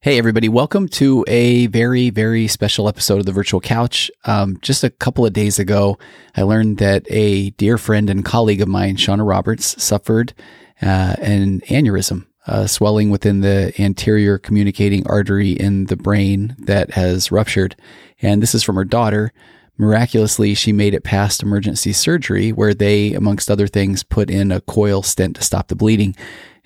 Hey, everybody, welcome to a very, very special episode of the Virtual Couch. Um, just a couple of days ago, I learned that a dear friend and colleague of mine, Shauna Roberts, suffered uh, an aneurysm, uh, swelling within the anterior communicating artery in the brain that has ruptured. And this is from her daughter. Miraculously, she made it past emergency surgery, where they, amongst other things, put in a coil stent to stop the bleeding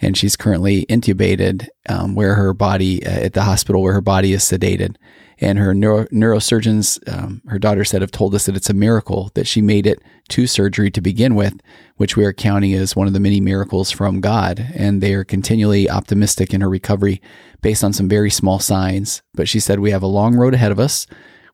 and she's currently intubated um, where her body uh, at the hospital where her body is sedated. And her neuro- neurosurgeons um, her daughter said have told us that it's a miracle that she made it to surgery to begin with which we are counting as one of the many miracles from god. And they are continually optimistic in her recovery based on some very small signs. But she said we have a long road ahead of us.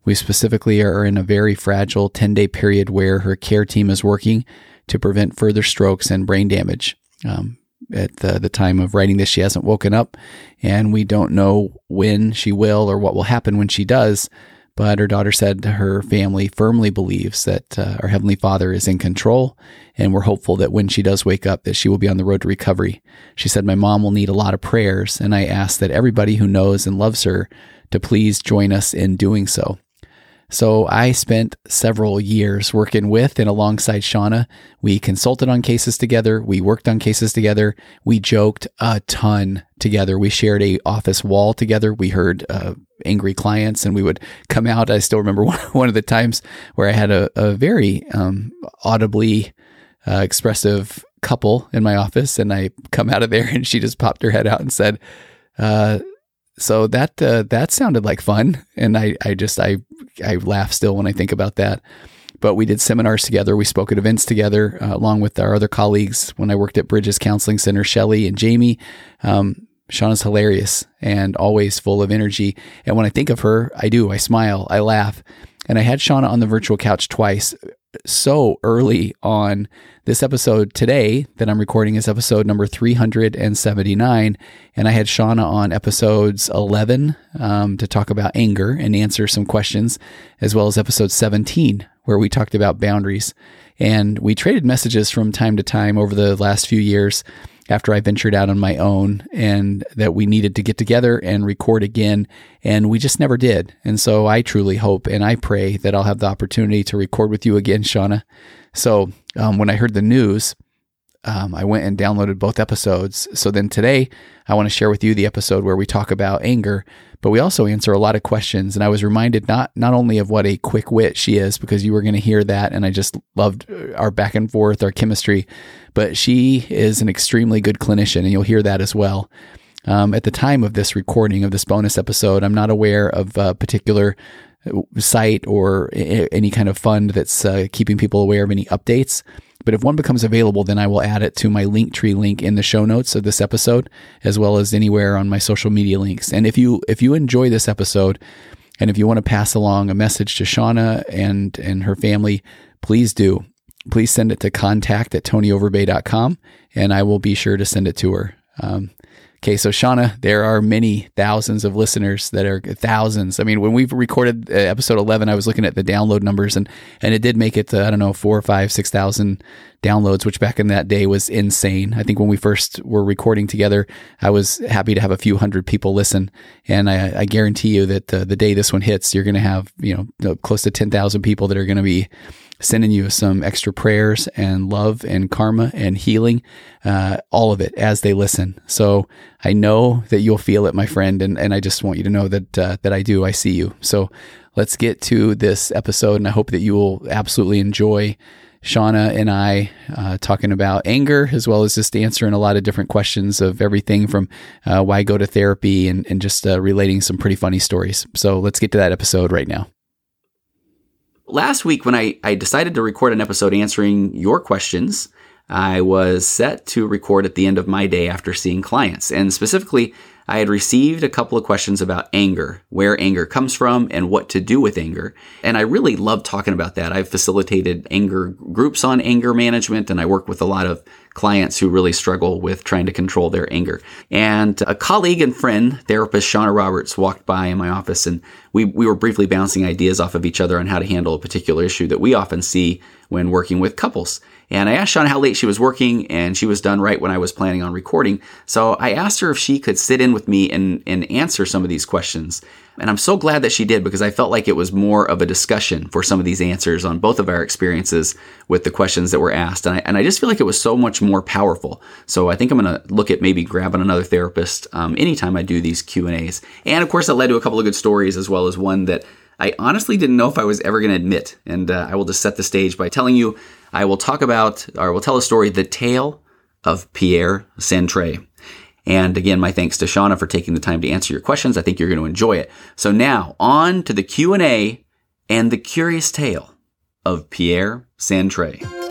We specifically are in a very fragile 10 day period where her care team is working to prevent further strokes and brain damage. Um, at the, the time of writing this, she hasn't woken up, and we don't know when she will or what will happen when she does. But her daughter said her family firmly believes that uh, our Heavenly Father is in control, and we're hopeful that when she does wake up, that she will be on the road to recovery. She said, My mom will need a lot of prayers, and I ask that everybody who knows and loves her to please join us in doing so. So I spent several years working with and alongside Shauna. We consulted on cases together. We worked on cases together. We joked a ton together. We shared a office wall together. We heard uh, angry clients and we would come out. I still remember one, one of the times where I had a, a very um, audibly uh, expressive couple in my office and I come out of there and she just popped her head out and said, uh, so that uh, that sounded like fun, and I I just I I laugh still when I think about that. But we did seminars together. We spoke at events together, uh, along with our other colleagues. When I worked at Bridges Counseling Center, Shelly and Jamie. Um, Shauna's hilarious and always full of energy. And when I think of her, I do. I smile. I laugh. And I had Shauna on the virtual couch twice so early on this episode today that I'm recording is episode number 379. And I had Shauna on episodes 11 um, to talk about anger and answer some questions, as well as episode 17, where we talked about boundaries. And we traded messages from time to time over the last few years after I ventured out on my own and that we needed to get together and record again. And we just never did. And so I truly hope and I pray that I'll have the opportunity to record with you again, Shauna. So um, when I heard the news, um, I went and downloaded both episodes. So then today, I want to share with you the episode where we talk about anger, but we also answer a lot of questions. And I was reminded not not only of what a quick wit she is, because you were going to hear that, and I just loved uh, our back and forth, our chemistry, but she is an extremely good clinician, and you'll hear that as well. Um, at the time of this recording of this bonus episode, I'm not aware of a particular uh, site or any kind of fund that's uh, keeping people aware of any updates. But if one becomes available, then I will add it to my Linktree link in the show notes of this episode, as well as anywhere on my social media links. And if you if you enjoy this episode, and if you want to pass along a message to Shauna and and her family, please do. Please send it to contact at tonyoverbay.com, and I will be sure to send it to her. Um, Okay, so Shauna, there are many thousands of listeners that are thousands. I mean, when we've recorded uh, episode 11, I was looking at the download numbers and, and it did make it to, I don't know, four or five, 6,000 downloads, which back in that day was insane. I think when we first were recording together, I was happy to have a few hundred people listen. And I, I guarantee you that uh, the day this one hits, you're going to have, you know, close to 10,000 people that are going to be sending you some extra prayers and love and karma and healing, uh, all of it as they listen. So I know that you'll feel it, my friend, and, and I just want you to know that uh, that I do. I see you. So let's get to this episode, and I hope that you will absolutely enjoy. Shauna and I uh, talking about anger, as well as just answering a lot of different questions of everything from uh, why go to therapy and, and just uh, relating some pretty funny stories. So let's get to that episode right now last week when I, I decided to record an episode answering your questions, I was set to record at the end of my day after seeing clients. And specifically, I had received a couple of questions about anger, where anger comes from, and what to do with anger. And I really love talking about that. I've facilitated anger groups on anger management, and I work with a lot of clients who really struggle with trying to control their anger. And a colleague and friend, therapist Shauna Roberts, walked by in my office and we, we were briefly bouncing ideas off of each other on how to handle a particular issue that we often see when working with couples. And I asked Sean how late she was working, and she was done right when I was planning on recording. So I asked her if she could sit in with me and, and answer some of these questions. And I'm so glad that she did because I felt like it was more of a discussion for some of these answers on both of our experiences with the questions that were asked. And I, and I just feel like it was so much more powerful. So I think I'm going to look at maybe grabbing another therapist um, anytime I do these Q and A's. And of course, that led to a couple of good stories as well as one that I honestly didn't know if I was ever going to admit. And uh, I will just set the stage by telling you I will talk about, or will tell a story, the tale of Pierre Santray. And again, my thanks to Shauna for taking the time to answer your questions. I think you're going to enjoy it. So now on to the Q&A and the curious tale of Pierre Santray.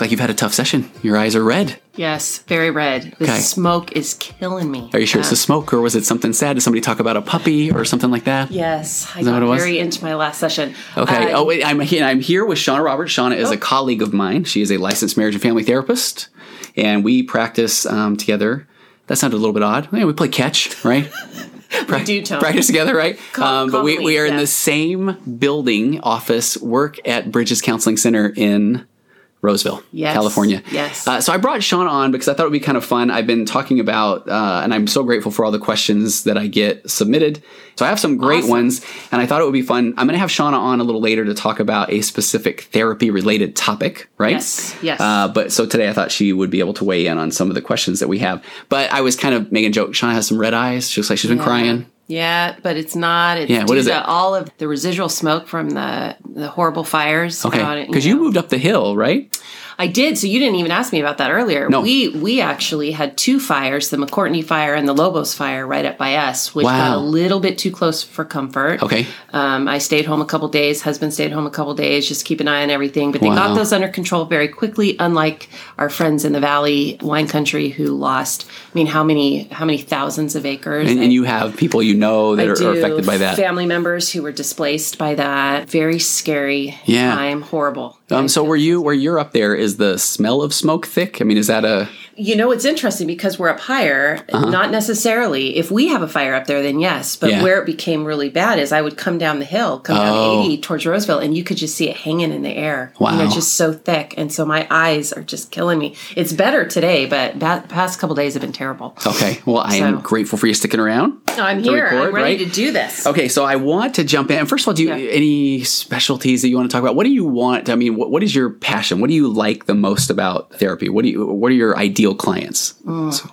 Look like you've had a tough session. Your eyes are red. Yes, very red. The Okay. smoke is killing me. Are you sure it's the smoke, or was it something sad? Did somebody talk about a puppy or something like that? Yes, I got what it was? very into my last session. Okay. Uh, oh, wait. I'm here. I'm here with Shauna Roberts. Shauna is a colleague of mine. She is a licensed marriage and family therapist, and we practice um, together. That sounded a little bit odd. Yeah, we play catch, right? we do, Tony. practice together, right? Um, but we, we are in the same building, office, work at Bridges Counseling Center in Roseville, Yes, California. yes. Uh, so I brought Sean on because I thought it would be kind of fun. I've been talking about, uh, and I'm so grateful for all the questions that I get submitted. So I have some great Awesome. ones, and I thought it would be fun. I'm going to have Shauna on a little later to talk about a specific therapy related topic, right? Yes, yes. Uh, but so today I thought she would be able to weigh in on some of the questions that we have. But I was kind of making a joke. Shauna has some red eyes. She looks like she's been crying. Yeah, but it's not. It's Yeah, what is it? all of the residual smoke from the the horrible fires. Okay. Because you know. moved up the hill, right? I did. So you didn't even ask me about that earlier. No. We we actually had two fires: the McCourtney fire and the Lobos fire, right up by us, which Wow. got a little bit too close for comfort. Okay. Um, I stayed home a couple days. Husband stayed home a couple days, just keep an eye on everything. But they Wow. got those under control very quickly. Unlike our friends in the Valley wine country who lost. I mean, how many how many thousands of acres? And, and you have people you know that are, are affected by that. Family members who were displaced by that. Very scary Yeah. time. Horrible. Um, so were you where you're up there? Is the smell of smoke thick? I mean, is that a You know, it's interesting because we're up higher, not necessarily. If we have a fire up there, then yes. But Uh-huh. Yeah. where it became really bad is I would come down the hill, come Oh. down 80 towards Roseville, and you could just see it hanging in the air. You Wow. know, just so thick. And so my eyes are just killing me. It's better today, but that past couple days have been terrible. okay? Well, I am grateful for you sticking around. I'm here. record, I'm ready right? to do this. Okay, so I want to jump in. and First of all, do you Yeah. any specialties that you want to talk about? What do you want? I mean, what, what is your passion? What do you like the most about therapy? What do you? What are your ideal clients?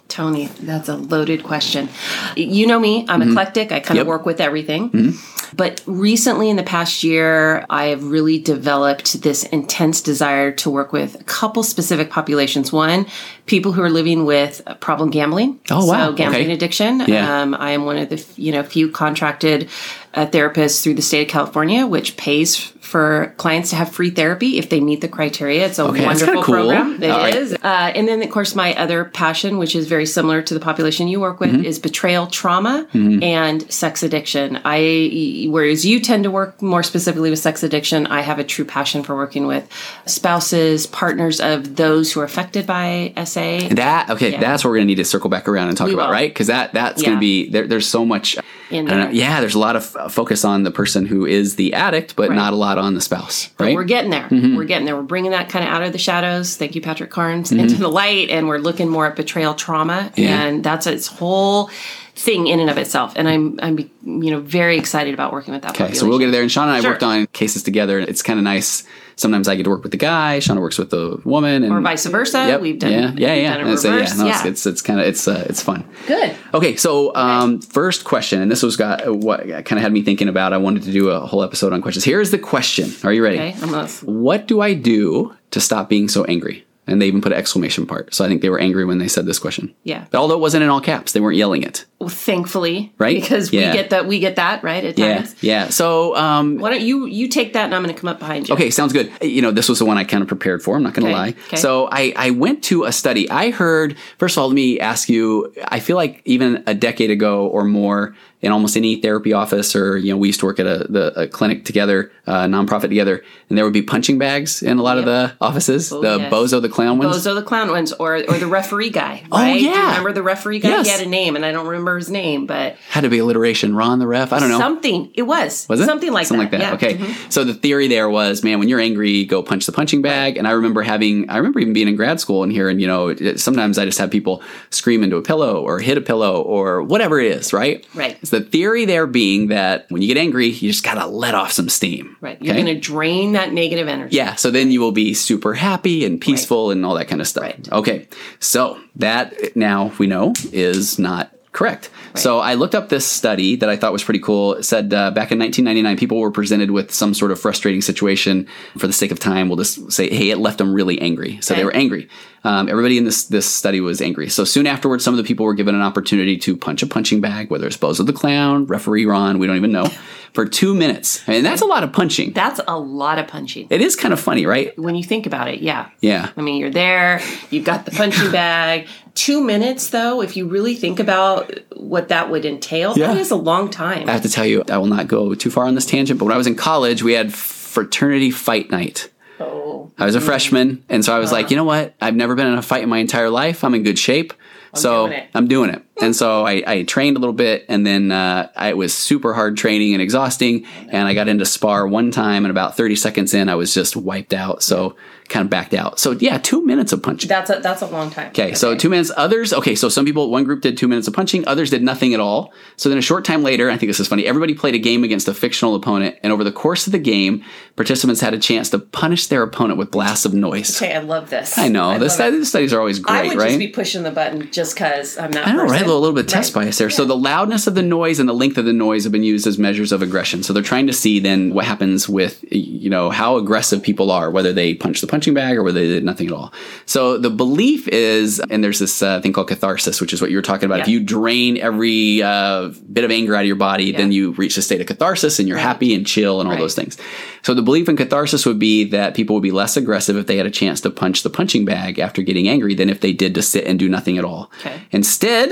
Tony, that's a loaded question. You know me, I'm eclectic. I kind Mm-hmm. Yep. Mm-hmm. of work with everything. But recently, in the past year, I have really developed this intense desire to work with a couple specific populations. One, people who are living with problem gambling. Oh, wow. So gambling Okay. addiction. Yeah. Um, I am one of the you know few contracted uh, therapists through the state of California, which pays for clients to have free therapy if they meet the criteria. It's a Okay, wonderful cool. program. It All right. is. Uh, and then, of course, my other passion, which is very similar to the population you work with, Mm-hmm. is betrayal trauma and sex addiction. I, whereas you tend to work more specifically with sex addiction, I have a true passion for working with spouses, partners of those who are affected by SA. That okay? Yeah. That's what we're gonna need to circle back around and talk We about, will. right? Because that that's Yeah. gonna be there, there's so much. In don't there. yeah, there's a lot of uh, focus on the person who is the addict, but Right. not a lot on the spouse, right? We're getting there. Mm-hmm. We're getting there. We're bringing that kind of out of the shadows. Thank you, Patrick Carnes, into the light, and we're looking more at betrayal trauma, Mm-hmm. Yeah. and that's its whole thing in and of itself. And I'm, I'm, you know, very excited about working with that. Okay, so we'll get there. And Sean and I worked on cases together. It's kind of nice. Sometimes I get to work with the guy. Shauna works with the woman, and Or vice versa. Yep. We've done- yeah, yeah, yeah. done yeah, no, it's, Yeah. it's it's kind of it's uh, it's fun. Good. Okay, so um, first question, and this was got what kind of had me thinking about. I wanted to do a whole episode on questions. Here's the question. Are you ready? Okay. I'm gonna, What do I do to stop being so angry? And they even put an exclamation part. So I think they were angry when they said this question. Yeah. Although it wasn't in all caps, they weren't yelling it. Well, thankfully, Right? Because Yeah. we get that we get that right at Yeah. times. Yeah. So, um, Why don't you you take that and I'm going to come up behind you? Okay, sounds good. You know, this was the one I kind of prepared for. I'm not going to Okay, lie. okay. So I, I went to a study. I heard, first of all, let me ask you, I feel like even a decade ago or more, in almost any therapy office, or, you know, we used to work at a, the, a clinic together, a nonprofit together, and there would be punching bags in a lot of the offices, the Oh, yes. Bozo the Clown ones. Are the clown ones, or or the referee guy. Right? Do you Oh, yeah. remember the referee guy? Yes. He had a name, and I don't remember his name, but Had to be alliteration. Ron the ref. I don't know. something. It was. Was it something like something that? like that? Yeah. Mm-hmm. Okay. So the theory there was, man, when you're angry, go punch the punching bag. And I remember having, I remember even being in grad school and here, and you know, sometimes I just have people scream into a pillow or hit a pillow or whatever it is, right? Right. It's the theory there being that when you get angry, you just gotta let off some steam. Right. You're okay? to drain that negative energy. Yeah, so then you will be super happy and peaceful and all that kind of stuff. Right. Okay, so that now we know is not correct. So I looked up this study that I thought was pretty cool. It said uh, back in 1999, people were presented with some sort of frustrating situation. For the sake of time, we'll just say, hey, it left them really angry. So they were angry. Um, everybody in this this study was angry. So soon afterwards, some of the people were given an opportunity to punch a punching bag, whether it's Bozo the Clown, referee Ron, we don't even know, for two minutes. And that's a lot of punching. That's a lot of punching. It is kind of funny, right? when you think about it, yeah. Yeah. I mean, you're there, you've got the punching bag. Two minutes, though, if you really think about what that would entail, Yeah. that is a long time. I have to tell you, I will not go too far on this tangent, but when I was in college, we had fraternity fight night. oh, I was a freshman, and so I was Uh-huh. like, you know what? I've never been in a fight in my entire life. I'm in good shape. So doing. I'm doing it. And so I, I trained a little bit, and then uh, I, it was super hard training and exhausting. And I got into spar one time, and about 30 seconds in, I was just wiped out. So kind of backed out. So yeah, two minutes of punching. that's a that's a long time. Okay, so two minutes. Others, okay, so some people, one group did two minutes of punching, others did nothing at all. So then a short time later, I think this is funny, everybody played a game against a fictional opponent, and over the course of the game, participants had a chance to punish their opponent with blasts of noise. Okay, I love this. I know, the, love the studies are always great. I would right? just be pushing the button just because I'm not. I know, right? A little, little bit of test Right. bias there. So the loudness of the noise and the length of the noise have been used as measures of aggression. So they're trying to see then what happens with, you know, how aggressive people are, whether they punch the punching bag or whether they did nothing at all. So the belief is, and there's this uh, thing called catharsis, which is what you were talking about. If you drain every uh, bit of anger out of your body, then you reach a state of catharsis and you're happy and chill and all Right. those things. So the belief in catharsis would be that people would be less aggressive if they had a chance to punch the punching bag after getting angry than if they did to sit and do nothing at all. Okay. Instead,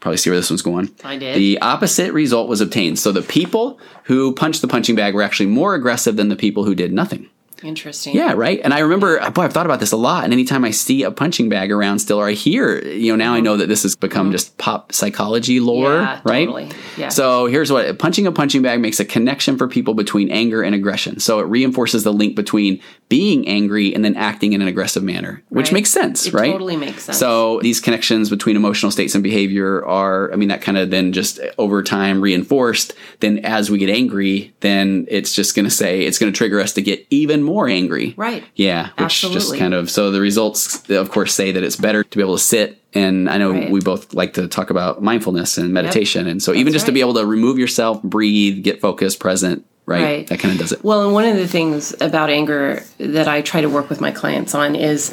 probably see where this one's going. I did. The opposite result was obtained. So the people who punched the punching bag were actually more aggressive than the people who did nothing. Interesting. Yeah, right. And I remember, uh, boy, I've thought about this a lot. And anytime I see a punching bag around still, or I hear, you know, now I mm-hmm. know that this has become mm-hmm. just pop psychology lore, Yeah, right? totally. Yeah. So here's what punching a punching bag makes a connection for people between anger and aggression. So it reinforces the link between being angry and then acting in an aggressive manner, which Right. makes sense, It right? totally makes sense. So these connections between emotional states and behavior are, I mean, that kind of then just uh, over time reinforced. Then as we get angry, then it's just going to say, it's going to trigger us to get even more angry. Right. Yeah. Which just kind of, so the results, of course, say that it's better to be able to sit. And I know Right. we both like to talk about mindfulness and meditation. And so even That's just to be able to remove yourself, breathe, get focused, present, right? Right. That kind of does it. Well, and one of the things about anger that I try to work with my clients on is,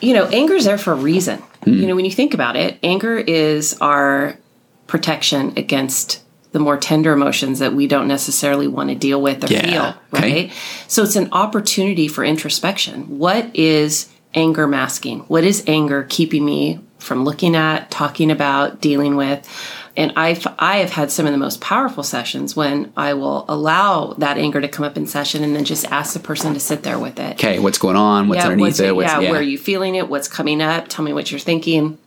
you know, anger is there for a reason. Hmm. You know, when you think about it, anger is our protection against the more tender emotions that we don't necessarily want to deal with or Yeah, feel, okay. right? So it's an opportunity for introspection. What is anger masking? What is anger keeping me from looking at, talking about, dealing with? And I've I have had some of the most powerful sessions when I will allow that anger to come up in session and then just ask the person to sit there with it. Okay. What's going on? What's underneath what's it? What's, yeah, where are you feeling it? What's coming up? Tell me what you're thinking.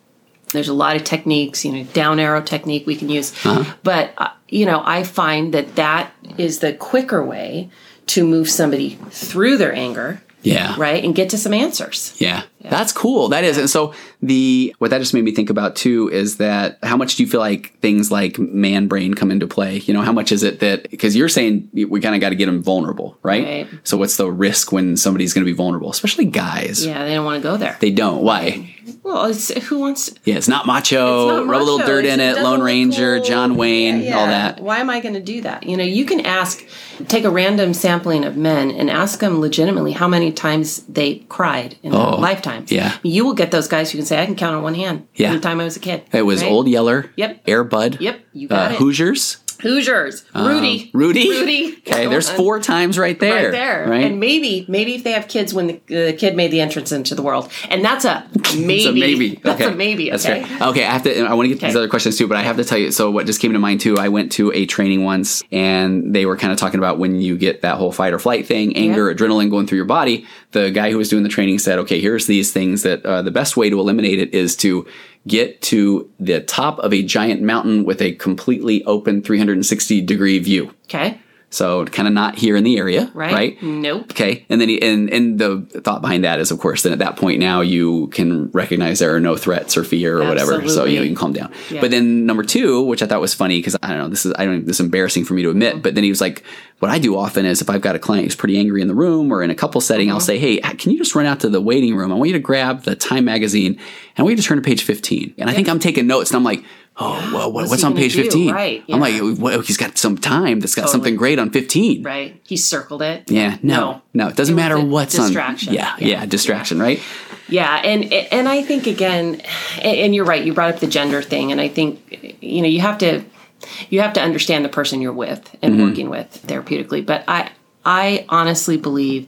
There's a lot of techniques, you know, down arrow technique we can use. Uh-huh. But, uh, you know, I find that that is the quicker way to move somebody through their anger, Yeah. right? And get to some answers. Yeah. That's cool. That is. And so the what that just made me think about too is that how much do you feel like things like man brain come into play? You know, how much is it that because you're saying we kind of got to get them vulnerable, right? Right. So what's the risk when somebody's going to be vulnerable, especially guys? Yeah, they don't want to go there. They don't. Why? well, it's, who wants to? Yeah, it's not macho. It's not rub a little macho. dirt in it. Lone Ranger, cool. John Wayne, Yeah, all that. Why am I going to do that? You know, you can ask, take a random sampling of men and ask them legitimately how many times they cried in Oh, their lifetime. Time. Yeah. You will get those guys who can say, I can count on one hand. Yeah. From the time I was a kid. It was right? Old Yeller. Yep. Air Bud. Yep, you got uh, it. Hoosiers. Hoosiers. Rudy. Um, Rudy. Rudy. Okay, there's four times right there. Right there. Right. And maybe, maybe if they have kids when the, the kid made the entrance into the world. And that's a maybe. A maybe. That's okay. a maybe. Okay. fair. Okay, I have to. I want to get to these other questions too, but I have to tell you. So, what just came to mind too? I went to a training once, and they were kind of talking about when you get that whole fight or flight thing, anger, adrenaline going through your body. The guy who was doing the training said, "Okay, here's these things that uh, the best way to eliminate it is to." Get to the top of a giant mountain with a completely open 360 degree view. Okay. So kind of not here in the area, Right. right? Nope. Okay, and then he, and and the thought behind that is, of course, then at that point now you can recognize there are no threats or fear or whatever, so you know you can calm down. Yeah. But then number two, which I thought was funny because I don't know, this is I don't this is embarrassing for me to admit, but then he was like, what I do often is if I've got a client who's pretty angry in the room or in a couple setting, Uh-huh. I'll say, hey, can you just run out to the waiting room? I want you to grab the Time magazine and I want you to turn to page fifteen. And I think I'm taking notes, and I'm like. Oh well, what, What's what's on page do? fifteen? Right, I'm like, well, he's got some time that's got Totally. something great on fifteen. Right. He circled it. Yeah, no, no, it doesn't It matter what's distraction. on. Yeah, yeah, Yeah. distraction, right? Yeah, and and I think again, and you're right. You brought up the gender thing, and I think you know you have to you have to understand the person you're with and Mm-hmm. working with therapeutically. But I I honestly believe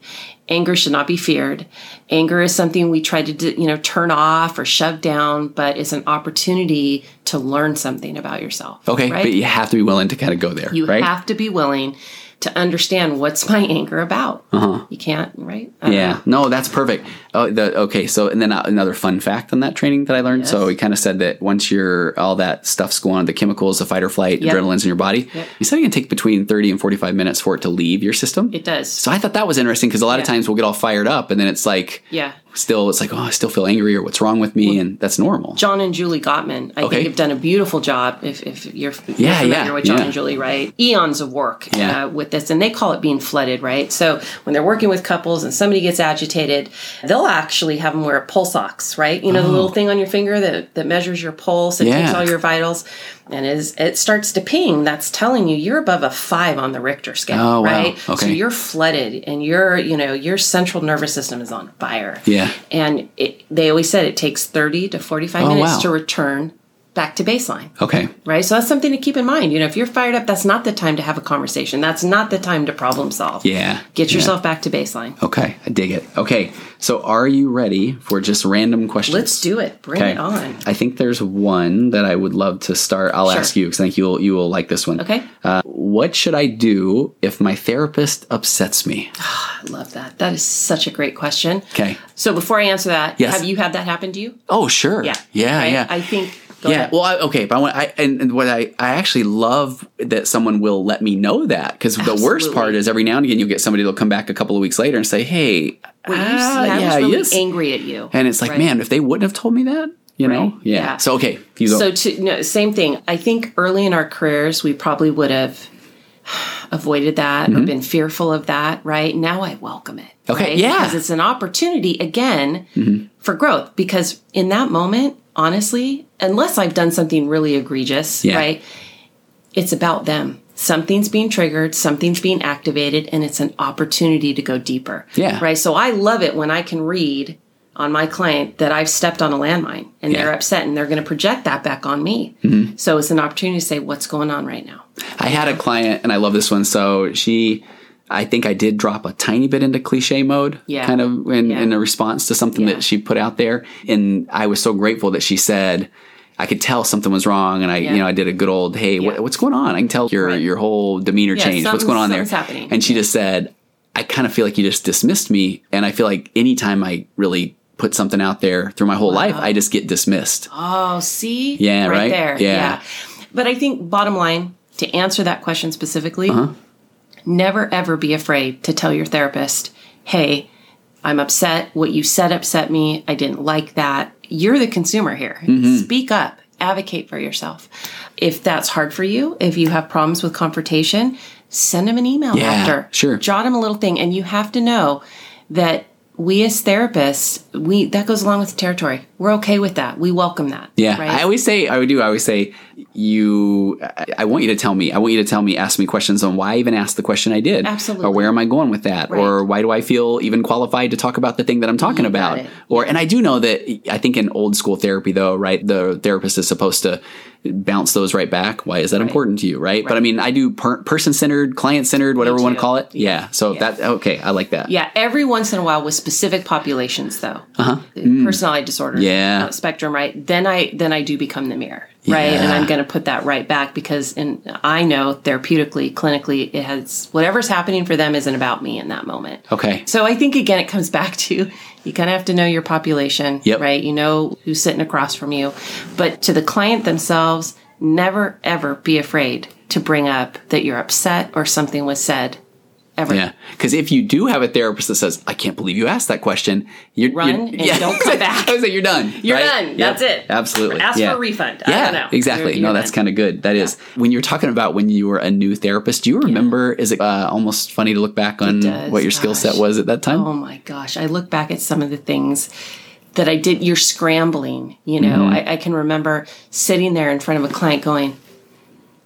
anger should not be feared. Anger is something we try to you know turn off or shove down, but it's an opportunity to learn something about yourself. Okay, right? but you have to be willing to kind of go there, You right? have to be willing to understand what's my anger about. You can't, right? Uh-huh. yeah, no, that's perfect. Oh, the okay. So, and then uh, another fun fact on that training that I learned. So, he kind of said that once you're all that stuff's going on, the chemicals, the fight or flight, Yep. adrenaline's in your body. Yep. He said it can take between thirty and forty-five minutes for it to leave your system. It does. So I thought that was interesting because a lot of times we'll get all fired up, and then it's like, Yeah. still, it's like, oh, I still feel angry, or what's wrong with me, and that's normal. John and Julie Gottman, I Okay. think, have done a beautiful job. If, if you're, you're Yeah, familiar yeah, with John yeah. and Julie, right? Eons of work Yeah. uh, with this, and they call it being flooded, right? So when they're working with couples and somebody gets agitated, they'll actually have them wear pulse ox, right? You know, the little oh. thing on your finger that, that measures your pulse, it Oh. Yeah. takes all your vitals, and as it starts to ping, that's telling you you're above a five on the Richter scale, Oh, wow. right? So you're flooded, and your, you know, your central nervous system is on fire. Yeah. And it, they always said it takes 30 to 45 Oh, minutes wow. to return back to baseline. Okay. Right? So that's something to keep in mind. You know, if you're fired up, that's not the time to have a conversation. That's not the time to problem solve. Yeah. Get Yeah. yourself back to baseline. Okay, I dig it. Okay, so are you ready for just random questions? Let's do it. Bring it on. I think there's one that I would love to start. I'll Sure. ask you because I think you'll you will like this one. Okay. Uh, what should I do if my therapist upsets me? I love that. That is such a great question. Okay. So before I answer that, Yes. have you had that happen to you? Oh, sure. Yeah. Yeah. Right? Yeah. I think. Go yeah. ahead. Well, I, okay, but I want I and, and what I I actually love that someone will let me know that because the worst part is every now and again you'll get somebody that'll come back a couple of weeks later and say, "Hey, Well, ah, yeah, I yeah, was really yes." angry at you. and it's like, Right. man, if they wouldn't have told me that, you know, Right. yeah. Yeah. So okay. So to no, same thing. I think early in our careers we probably would have avoided that or been fearful of that, right? Now I welcome it. Mm-hmm. Okay, right? yeah. Because it's an opportunity again Mm-hmm. for growth. Because in that moment, honestly, unless I've done something really egregious, Yeah. right? It's about them. Something's being triggered, something's being activated, and it's an opportunity to go deeper. Yeah. Right. So I love it when I can read on my client that I've stepped on a landmine and Yeah. they're upset and they're going to project that back on me. Mm-hmm. So it's an opportunity to say, what's going on right now? I had a client, and I love this one. So she, I think I did drop a tiny bit into cliche mode, Yeah. kind of in, Yeah. in a response to something Yeah. that she put out there. And I was so grateful that she said, I could tell something was wrong, and I, you know, I did a good old, hey, what, what's going on? I can tell your Right. your whole demeanor changed. What's going on there? happening. And she just said, I kind of feel like you just dismissed me, and I feel like anytime I really put something out there through my whole life, I just get dismissed. Oh, see? Yeah, right? there. Yeah. But I think, bottom line, to answer that question specifically, Uh-huh. Never ever be afraid to tell your therapist, hey, I'm upset. What you said upset me. I didn't like that. You're the consumer here. Mm-hmm. Speak up, advocate for yourself. If that's hard for you, if you have problems with confrontation, send them an email Yeah, after. sure. Jot them a little thing. And you have to know that we as therapists, we that goes along with the territory. We're okay with that. We welcome that. Yeah, right? I always say, I would do. I always say, you. I, I want you to tell me. I want you to tell me. Ask me questions on why I even asked the question I did. Absolutely. Or where am I going with that? Right. Or why do I feel even qualified to talk about the thing that I'm talking You about? Or and I do know that I think in old school therapy though, right? The therapist is supposed to bounce those right back. Why is that important to you, right? But I mean, I do per, person centered, client centered, whatever we want to call it. Yeah. So that okay, I like that. Yeah, every once in a while with specific populations though. Uh-huh. Personality disorder. Yeah. uh, spectrum, right? Then I then I do become the mirror. Right. And I'm gonna put that right back because and I know therapeutically, clinically, it has whatever's happening for them isn't about me in that moment. Okay. So I think again it comes back to you kind of have to know your population, Yep. right? You know who's sitting across from you. But to the client themselves, never ever be afraid to bring up that you're upset or something was said. Ever. Yeah, because if you do have a therapist that says, "I can't believe you asked that question," you're, Run you're, and don't come back. I would say you're done. You're right? done. Yep. That's it. Absolutely. Ask Yeah. for a refund. I Yeah, don't know. exactly. You're- no, you're that's kind of good. That is when you're talking about when you were a new therapist. Do you remember? Is it uh, almost funny to look back on what your skill set was at that time? Oh my gosh. I look back at some of the things that I did. You're scrambling, you know. Mm-hmm. I, I can remember sitting there in front of a client going,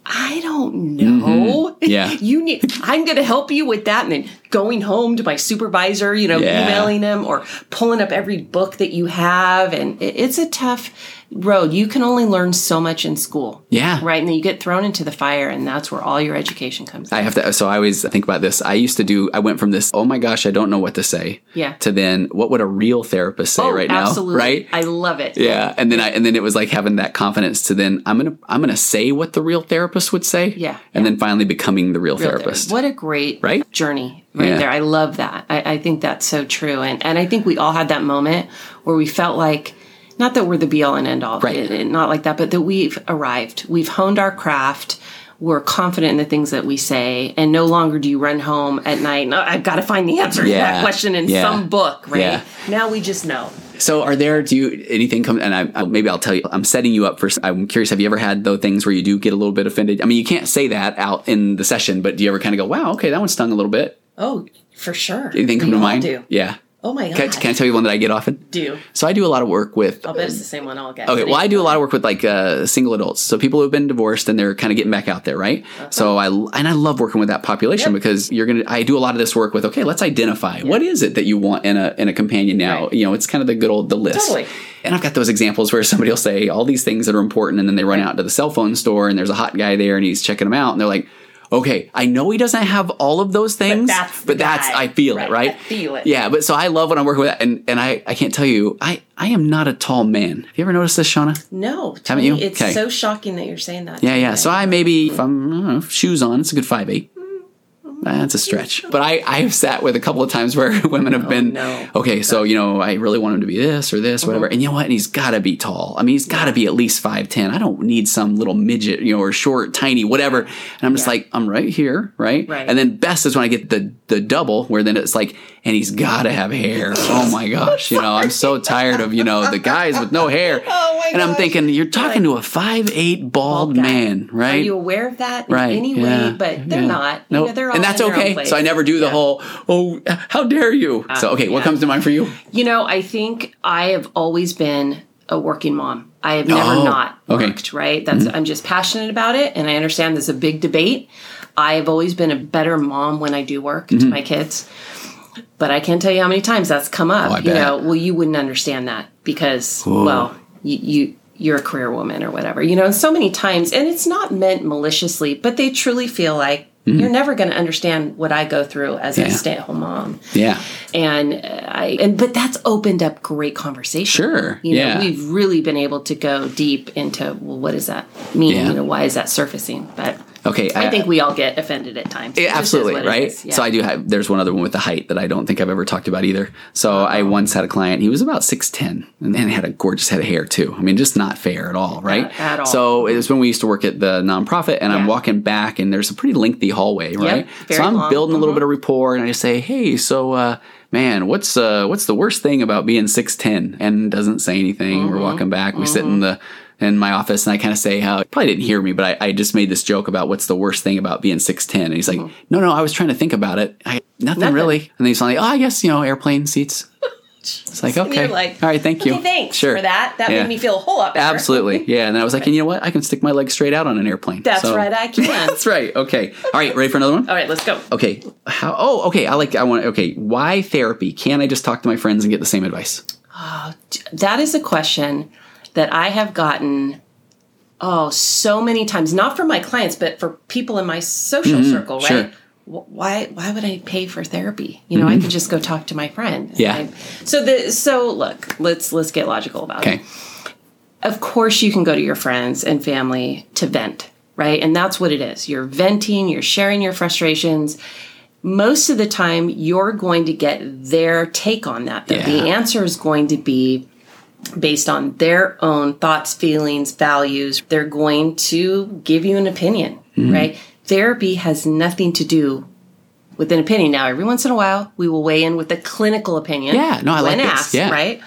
I don't know. Mm-hmm. Yeah. you need I'm gonna help you with that and going home to my supervisor, you know, Yeah. emailing them or pulling up every book that you have. And it's a tough road. You can only learn so much in school. Yeah. Right. And then you get thrown into the fire and that's where all your education comes in. I have to. So I always think about this. I used to do. I went from this. Oh my gosh, I don't know what to say. Yeah. To then, what would a real therapist say Oh, right now? Right. I love it. Yeah, and then I and then it was like having that confidence to then I'm gonna I'm gonna say what the real therapist would say. Yeah, and yeah. then finally becoming the real, Real therapist. What a great Right? journey right Yeah. there. I love that. I, I think that's so true. And and I think we all had that moment where we felt like not that we're the be all and end all, Right. it- it- not like that, but that we've arrived. We've honed our craft. We're confident in the things that we say, and no longer do you run home at night. No, oh, I've got to find the answer to that question in Yeah. some book, right? Yeah. Now we just know. So, are there do you anything come? And I, I maybe I'll tell you. I'm setting you up for. I'm curious. Have you ever had those things where you do get a little bit offended? I mean, you can't say that out in the session, but do you ever kind of go, "Wow, okay, that one stung a little bit"? Oh, for sure. Anything come We to mind? Do. Yeah. Oh my god. Can, I- can I tell you one that I get often? do? So I do a lot of work with. I'll bet it's the same one I'll get. Okay, well, I do a lot of work with like uh, single adults, so people who've been divorced and they're kind of getting back out there, right? So I and I love working with that population Uh-huh. Yep. because you're gonna. I do a lot of this work with. Okay, let's identify what is it that you want in a in a companion now. Right. You know, it's kind of the good old the list. Totally. And I've got those examples where somebody will say all these things that are important, and then they run out to the cell phone store and there's a hot guy there and he's checking them out, and they're like. Okay, I know he doesn't have all of those things, that's but that's. I feel Right, it, right? I feel it. Yeah, but so I love when I'm working with that, and and I I can't tell you, I I am not a tall man. Have you ever noticed this, Shauna? No, Haven't you? It's Okay. so shocking that you're saying that. Yeah, yeah. So I maybe if I'm I don't know, shoes on, it's a good five eight. Uh, that's a stretch. But I, I have sat with a couple of times where women have oh, been no. okay, so you know, I really want him to be this or this, whatever. Mm-hmm. And you know what? And he's gotta be tall. I mean, he's gotta be at least five ten. I don't need some little midget, you know, or short, tiny, whatever. And I'm just like, I'm right here, right? Right. And then best is when I get the the double, where then it's like, and he's gotta have hair. Oh my gosh, you know, I'm so tired of, you know, the guys with no hair. Oh my and I'm thinking, you're talking to a five eight bald, Bald man, right? Are you aware of that in right. any yeah, way? But they're yeah. not. You No, know, they're all that's in their own okay. So I never do the Yeah. whole, oh, how dare you? so okay, what comes to mind for you? You know, I think I have always been a working mom. I have never Oh, not okay. Mm-hmm. worked, right? That's I'm just passionate about it and I understand there's a big debate. I have always been a better mom when I do work Mm-hmm. to my kids. But I can't tell you how many times that's come up. Oh, I you bet. know, well you wouldn't understand that because well, you, you you're a career woman or whatever. You know, so many times and it's not meant maliciously, but they truly feel like you're never going to understand what I go through as a Mm-hmm. Stay-at-home mom Yeah. and uh, I and but that's opened up great conversation. Sure, you know, yeah. we've really been able to go deep into well, what does that mean? Yeah. You know, why is that surfacing? But Okay. I think we all get offended at times. It absolutely, right? is, yeah. So I do have. There's one other one with the height that I don't think I've ever talked about either. So I once had a client. He was about six ten, and he had a gorgeous head of hair too. I mean, just not fair at all, right? At- at all. So it was when we used to work at the nonprofit, and I'm walking back, and there's a pretty lengthy hallway, right? very so I'm long. building a little Mhm. bit of rapport, and I just say, "Hey, so." uh Man, what's uh what's the worst thing about being six ten? And doesn't say anything. Mm-hmm. We're walking back. We sit in the in my office and I kind of say how probably didn't hear me, but I, I, just made this joke about what's the worst thing about being 6'10. And he's like, mm-hmm. no, no, I was trying to think about it. I, nothing, nothing, really. And then he's like, oh, I guess, you know, airplane seats. It's like, okay. Like, All right, thank you. Okay, thanks sure. for that. That yeah. made me feel a whole lot better. Absolutely. Yeah. And then I was like, and you know what? I can stick my legs straight out on an airplane. That's so. right, I can. That's right. Okay. All right, ready for another one? All right, let's go. Okay. How oh, okay. I like I want okay. Why therapy? Can't I just talk to my friends and get the same advice? Oh, that is a question that I have gotten oh so many times, not from my clients, but for people in my social mm-hmm, circle, right? Sure why why would I pay for therapy? You know, mm-hmm. I could just go talk to my friend. Yeah. I, so the so look, let's let's get logical about okay. it. Of course you can go to your friends and family to vent, right? And that's what it is. You're venting, you're sharing your frustrations. Most of the time you're going to get their take on that. Yeah. The answer is going to be based on their own thoughts, feelings, values. They're going to give you an opinion, mm-hmm. right? Therapy has nothing to do with an opinion. Now, every once in a while, we will weigh in with a clinical opinion. Yeah, no, I like asked, this. Yeah. Right?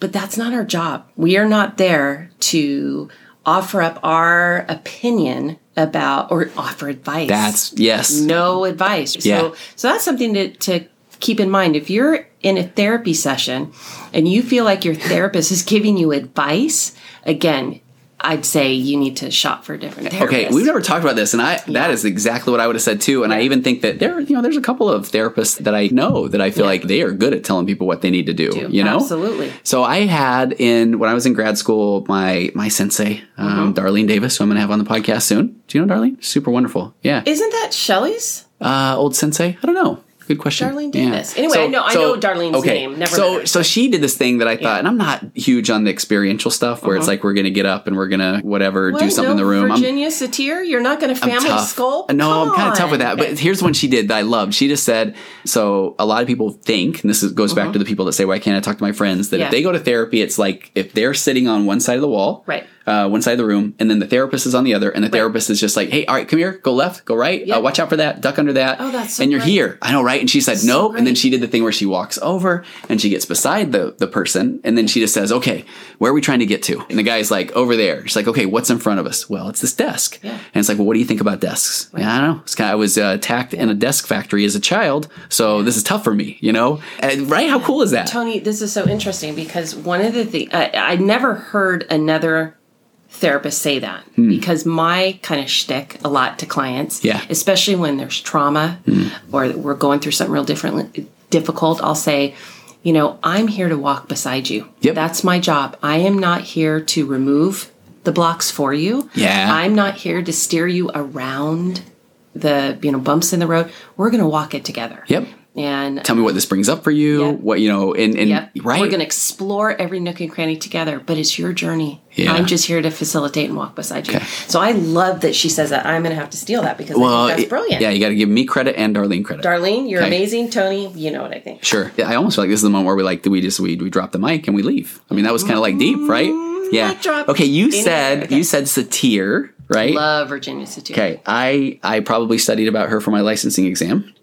But that's not our job. We are not there to offer up our opinion about or offer advice. That's yes. No advice. Yeah. So so that's something to, to keep in mind. If you're in a therapy session and you feel like your therapist is giving you advice, again, I'd say you need to shop for different therapists. Okay, we've never talked about this, and I yeah. that is exactly what I would have said too. And yeah. I even think that there, you know, there's a couple of therapists that I know that I feel yeah. like they are good at telling people what they need to do. do. You know, absolutely. So I had in when I was in grad school, my my sensei, um, mm-hmm. Darlene Davis, who I'm going to have on the podcast soon. Do you know Darlene? Super wonderful. Yeah. Isn't that Shelly's? Uh, old sensei? I don't know. Good question. Darlene Davis. Yeah. Anyway, so, I know I know Darlene's okay. name. Never so so she did this thing that I thought, yeah. and I'm not huge on the experiential stuff where uh-huh. it's like we're gonna get up and we're gonna whatever what? do something no, in the room. Virginia I'm, Satir, you're not gonna family sculpt. No, Come I'm kind of tough with that. But here's one she did that I loved. She just said, so a lot of people think, and this is, goes uh-huh. back to the people that say, why can't I talk to my friends? That yeah. if they go to therapy, it's like if they're sitting on one side of the wall, right uh, one side of the room, and then the therapist is on the other, and the right. therapist is just like, "Hey, all right, come here, go left, go right, uh, yep. uh, watch out for that, duck under that." Oh, that's so and you're great. here. I know, right? And she said that's no, so and then she did the thing where she walks over and she gets beside the the person, and then she just says, "Okay, where are we trying to get to?" And the guy's like, "Over there." She's like, "Okay, what's in front of us?" Well, it's this desk, yeah. and it's like, "Well, what do you think about desks?" Right. Yeah, I don't know. It's kind of, I was uh, attacked in a desk factory as a child, so this is tough for me, you know? And, right? How cool is that, Tony? This is so interesting because one of the things I, I never heard another therapists say that mm. because my kind of shtick a lot to clients, yeah. especially when there's trauma mm. or we're going through something real different, difficult, I'll say, you know, I'm here to walk beside you. Yep. That's my job. I am not here to remove the blocks for you. Yeah. I'm not here to steer you around the, you know, bumps in the road. We're going to walk it together. Yep and tell me what this brings up for you yep. what you know and, and yep. right we're going to explore every nook and cranny together but it's your journey. Yeah. i'm just here to facilitate and walk beside you. Okay. so i love that she says that. I'm going to have to steal that because well, that's brilliant. yeah you got to give me credit and darlene credit. Darlene you're okay. amazing. Tony you know what i think. Sure. Yeah, i almost feel like this is the moment where we like we just we, we drop the mic and we leave. I mean that was kind of like deep right? Mm, yeah. Okay you said okay. you said satir right? Love virginia satir. Okay i i probably studied about her for my licensing exam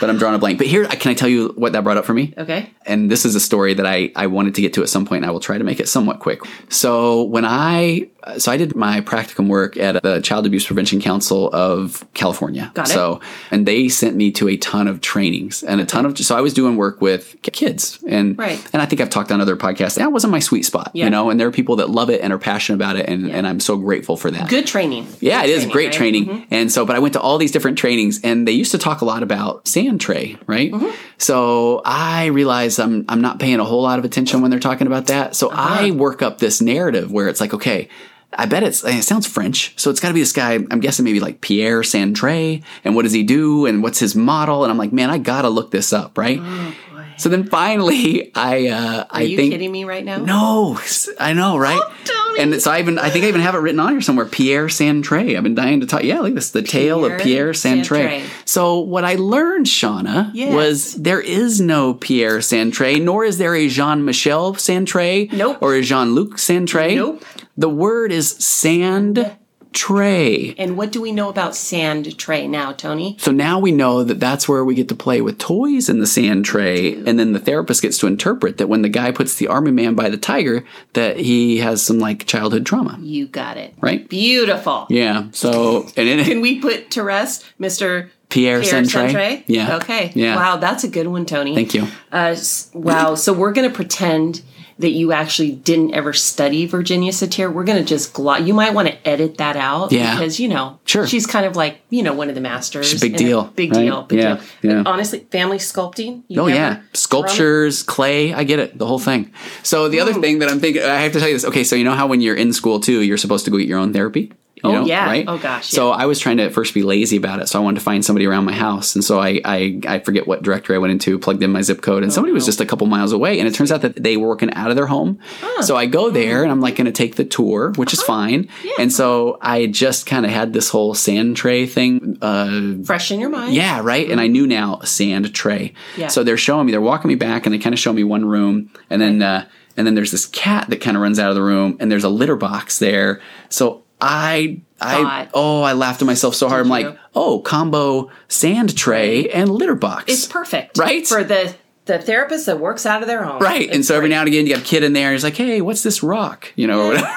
but I'm drawing a blank. But here, can I tell you what that brought up for me? Okay. And this is a story that I, I wanted to get to at some point, and I will try to make it somewhat quick. So when I so I did my practicum work at the Child Abuse Prevention Council of California. Got it. So, and they sent me to a ton of trainings and a ton of, so I was doing work with kids and, right. and I think I've talked on other podcasts. That wasn't my sweet spot, yeah. you know, and there are people that love it and are passionate about it. And, yeah. and I'm so grateful for that. Good training. Yeah, Good it is great right? training. Mm-hmm. And so, but I went to all these different trainings and they used to talk a lot about sand tray, right? Mm-hmm. So I realized I'm, I'm not paying a whole lot of attention when they're talking about that. So uh-huh. I work up this narrative where it's like, okay, I bet it's it sounds French, so it's got to be this guy. I'm guessing maybe like Pierre Santray, and what does he do, and what's his model? And I'm like, man, I gotta look this up, right? Mm. So then finally, I uh, Are I you think, kidding me right now? No, I know, right? Oh, and so I even I think I even have it written on here somewhere. Pierre Santray. I've been dying to talk. Yeah, like this, the Pierre tale of Pierre Santray. So what I learned, Shauna, yes. was there is no Pierre Santray, nor is there a Jean Michel Santray, nope. or a Jean Luc Santray. Nope. The word is sand tray. And what do we know about sand tray now, Tony? So now we know that that's where we get to play with toys in the sand tray, and then the therapist gets to interpret that when the guy puts the army man by the tiger, that he has some like childhood trauma, You got it. right? Beautiful. Yeah. So and it, Can we put to rest Mr. Pierre Pierre Santray? Santray? Yeah. Okay. Yeah. Wow, that's a good one, Tony. Thank you. Uh, wow. So we're going to pretend that you actually didn't ever study Virginia Satir. We're going to just glot. You might want to edit that out. Yeah. Because, you know, Sure. she's kind of like, you know, one of the masters. She's a big and deal, Big right? deal. Big Yeah, deal. yeah. Honestly, family sculpting. you Oh yeah, run- sculptures, clay. I get it, the whole thing. So the other thing that I'm thinking, I have to tell you this. Okay, so you know how when you're in school too, you're supposed to go get your own therapy. You Oh, know, yeah. right? Oh, gosh, So I was trying to at first be lazy about it, so I wanted to find somebody around my house, and so I I, I forget what directory I went into, plugged in my zip code, and somebody was just a couple miles away, and it turns out that they were working out of their home. So I go there, and I'm like going to take the tour, which is fine. And so I just kind of had this whole sand tray thing. Uh, Fresh in your mind. yeah, right. And I knew now a sand tray. Yeah. So they're showing me, they're walking me back, and they kind of show me one room, and then uh, and then there's this cat that kind of runs out of the room, and there's a litter box there. So I I Thought. oh I laughed at myself so hard. I'm you? like, oh, combo sand tray and litter box. It's perfect. Right? For the, the therapist that works out of their home. Right. and so every great. now and again you have a kid in there, he's like, hey, what's this rock? You know, or whatever.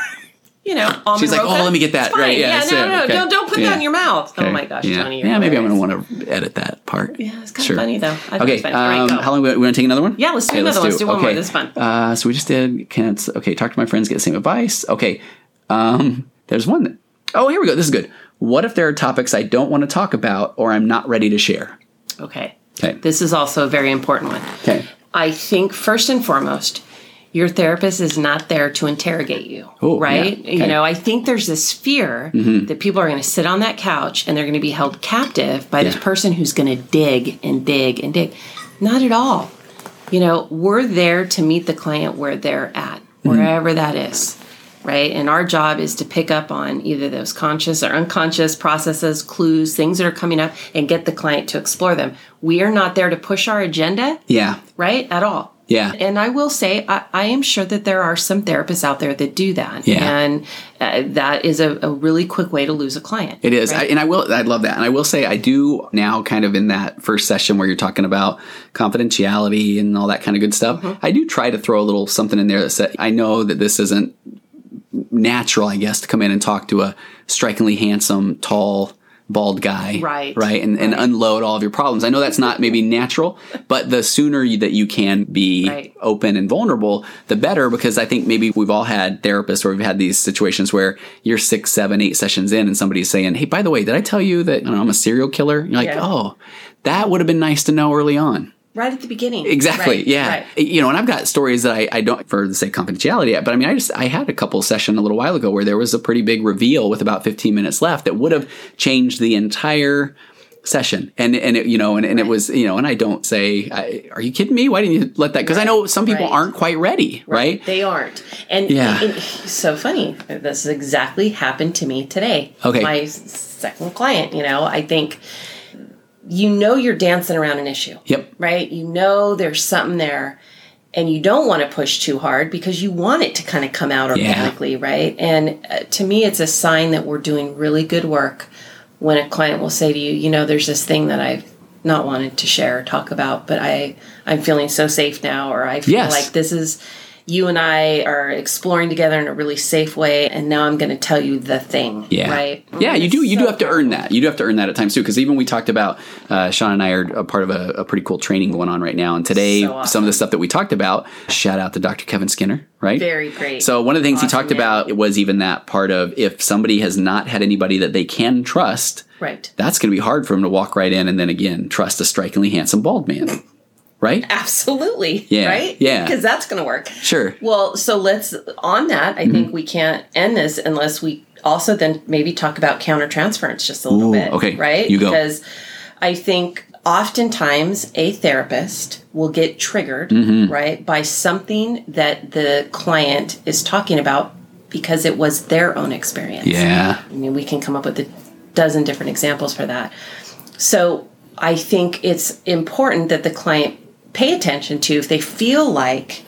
you know, almond She's like, roca. "Oh, let me get that." It's fine. Right, yeah, Yeah, that's no, no, Okay. don't don't put Yeah. that in your mouth. Oh my gosh, yeah. Tony. you're Yeah, maybe I'm going to want to edit that part. Yeah, it's kind of funny though. I think Okay, it's funny. All right, um, go. how long? We want to take another one? Yeah, let's do Okay, another one. Let's do one more. This is fun. Uh, so we just did. Can okay. Talk to my friends. Get the same advice. Okay. Um, there's one. That, oh, here we go. This is good. What if there are topics I don't want to talk about or I'm not ready to share? Okay. Okay. This is also a very important one. Okay. I think first and foremost, your therapist is not there to interrogate you, Oh, right? yeah. Okay. You know, I think there's this fear mm-hmm. that people are going to sit on that couch and they're going to be held captive by this person who's going to dig and dig and dig. Not at all. You know, we're there to meet the client where they're at, mm-hmm. wherever that is, right? And our job is to pick up on either those conscious or unconscious processes, clues, things that are coming up, and get the client to explore them. We are not there to push our agenda Yeah. right? At all. Yeah. And I will say, I, I am sure that there are some therapists out there that do that. Yeah. And uh, that is a, a really quick way to lose a client. It is, right? I, and I will. I love that, and I will say I do now. Kind of in that first session where you're talking about confidentiality and all that kind of good stuff. Mm-hmm. I do try to throw a little something in there that said, I know that this isn't natural, I guess, to come in and talk to a strikingly handsome, tall, bald guy, Right. right, and, and unload all of your problems. I know that's not maybe natural, but the sooner you, that you can be Right. open and vulnerable, the better. Because I think maybe we've all had therapists or we've had these situations where you're six, seven, eight sessions in, and somebody's saying, "Hey, by the way, did I tell you that I don't know, I'm a serial killer?" You're like, Yeah. "Oh, that would have been nice to know early on." Right at the beginning. Exactly. Right, yeah. right. You know, and I've got stories that I, I don't for the sake of confidentiality, but I mean, I just I had a couple session a little while ago where there was a pretty big reveal with about 15 minutes left that would have changed the entire session. And and it, you know, and, and it was you know, and I don't say, I, are you kidding me? Why didn't you let that? Because I know some people Right. aren't quite ready, right? They aren't. And, Yeah. and so funny. This exactly happened to me today. Okay. My second client, you know, I think you know you're dancing around an issue. Yep. Right? You know there's something there and you don't want to push too hard because you want it to kind of come out organically, right? And uh, to me it's a sign that we're doing really good work when a client will say to you, you know, there's this thing that I've not wanted to share or talk about, but I I'm feeling so safe now or I feel Yes. like this is you and I are exploring together in a really safe way and now I'm going to tell you the thing, Yeah. right? Yeah, you do. You do have to earn that. You do have to earn that at times too. Because even we talked about uh, Shauna and I are a part of a, a pretty cool training going on right now. And today, So awesome. some of the stuff that we talked about. Shout out to Dr. Kevin Skinner. Right. Very great. So one of the things he talked man. about was even that part of if somebody has not had anybody that they can trust, Right. that's going to be hard for them to walk right in and then again trust a strikingly handsome bald man. Right. Absolutely. Yeah, Right? yeah. Because that's going to work. Sure. Well, so let's on that. I Mm-hmm. think we can't end this unless we also then maybe talk about countertransference just a little Ooh, bit. okay. Right? You go. Because I think oftentimes a therapist will get triggered, Mm-hmm. right, by something that the client is talking about because it was their own experience. Yeah. I mean, we can come up with a dozen different examples for that. So I think it's important that the client pay attention to if they feel like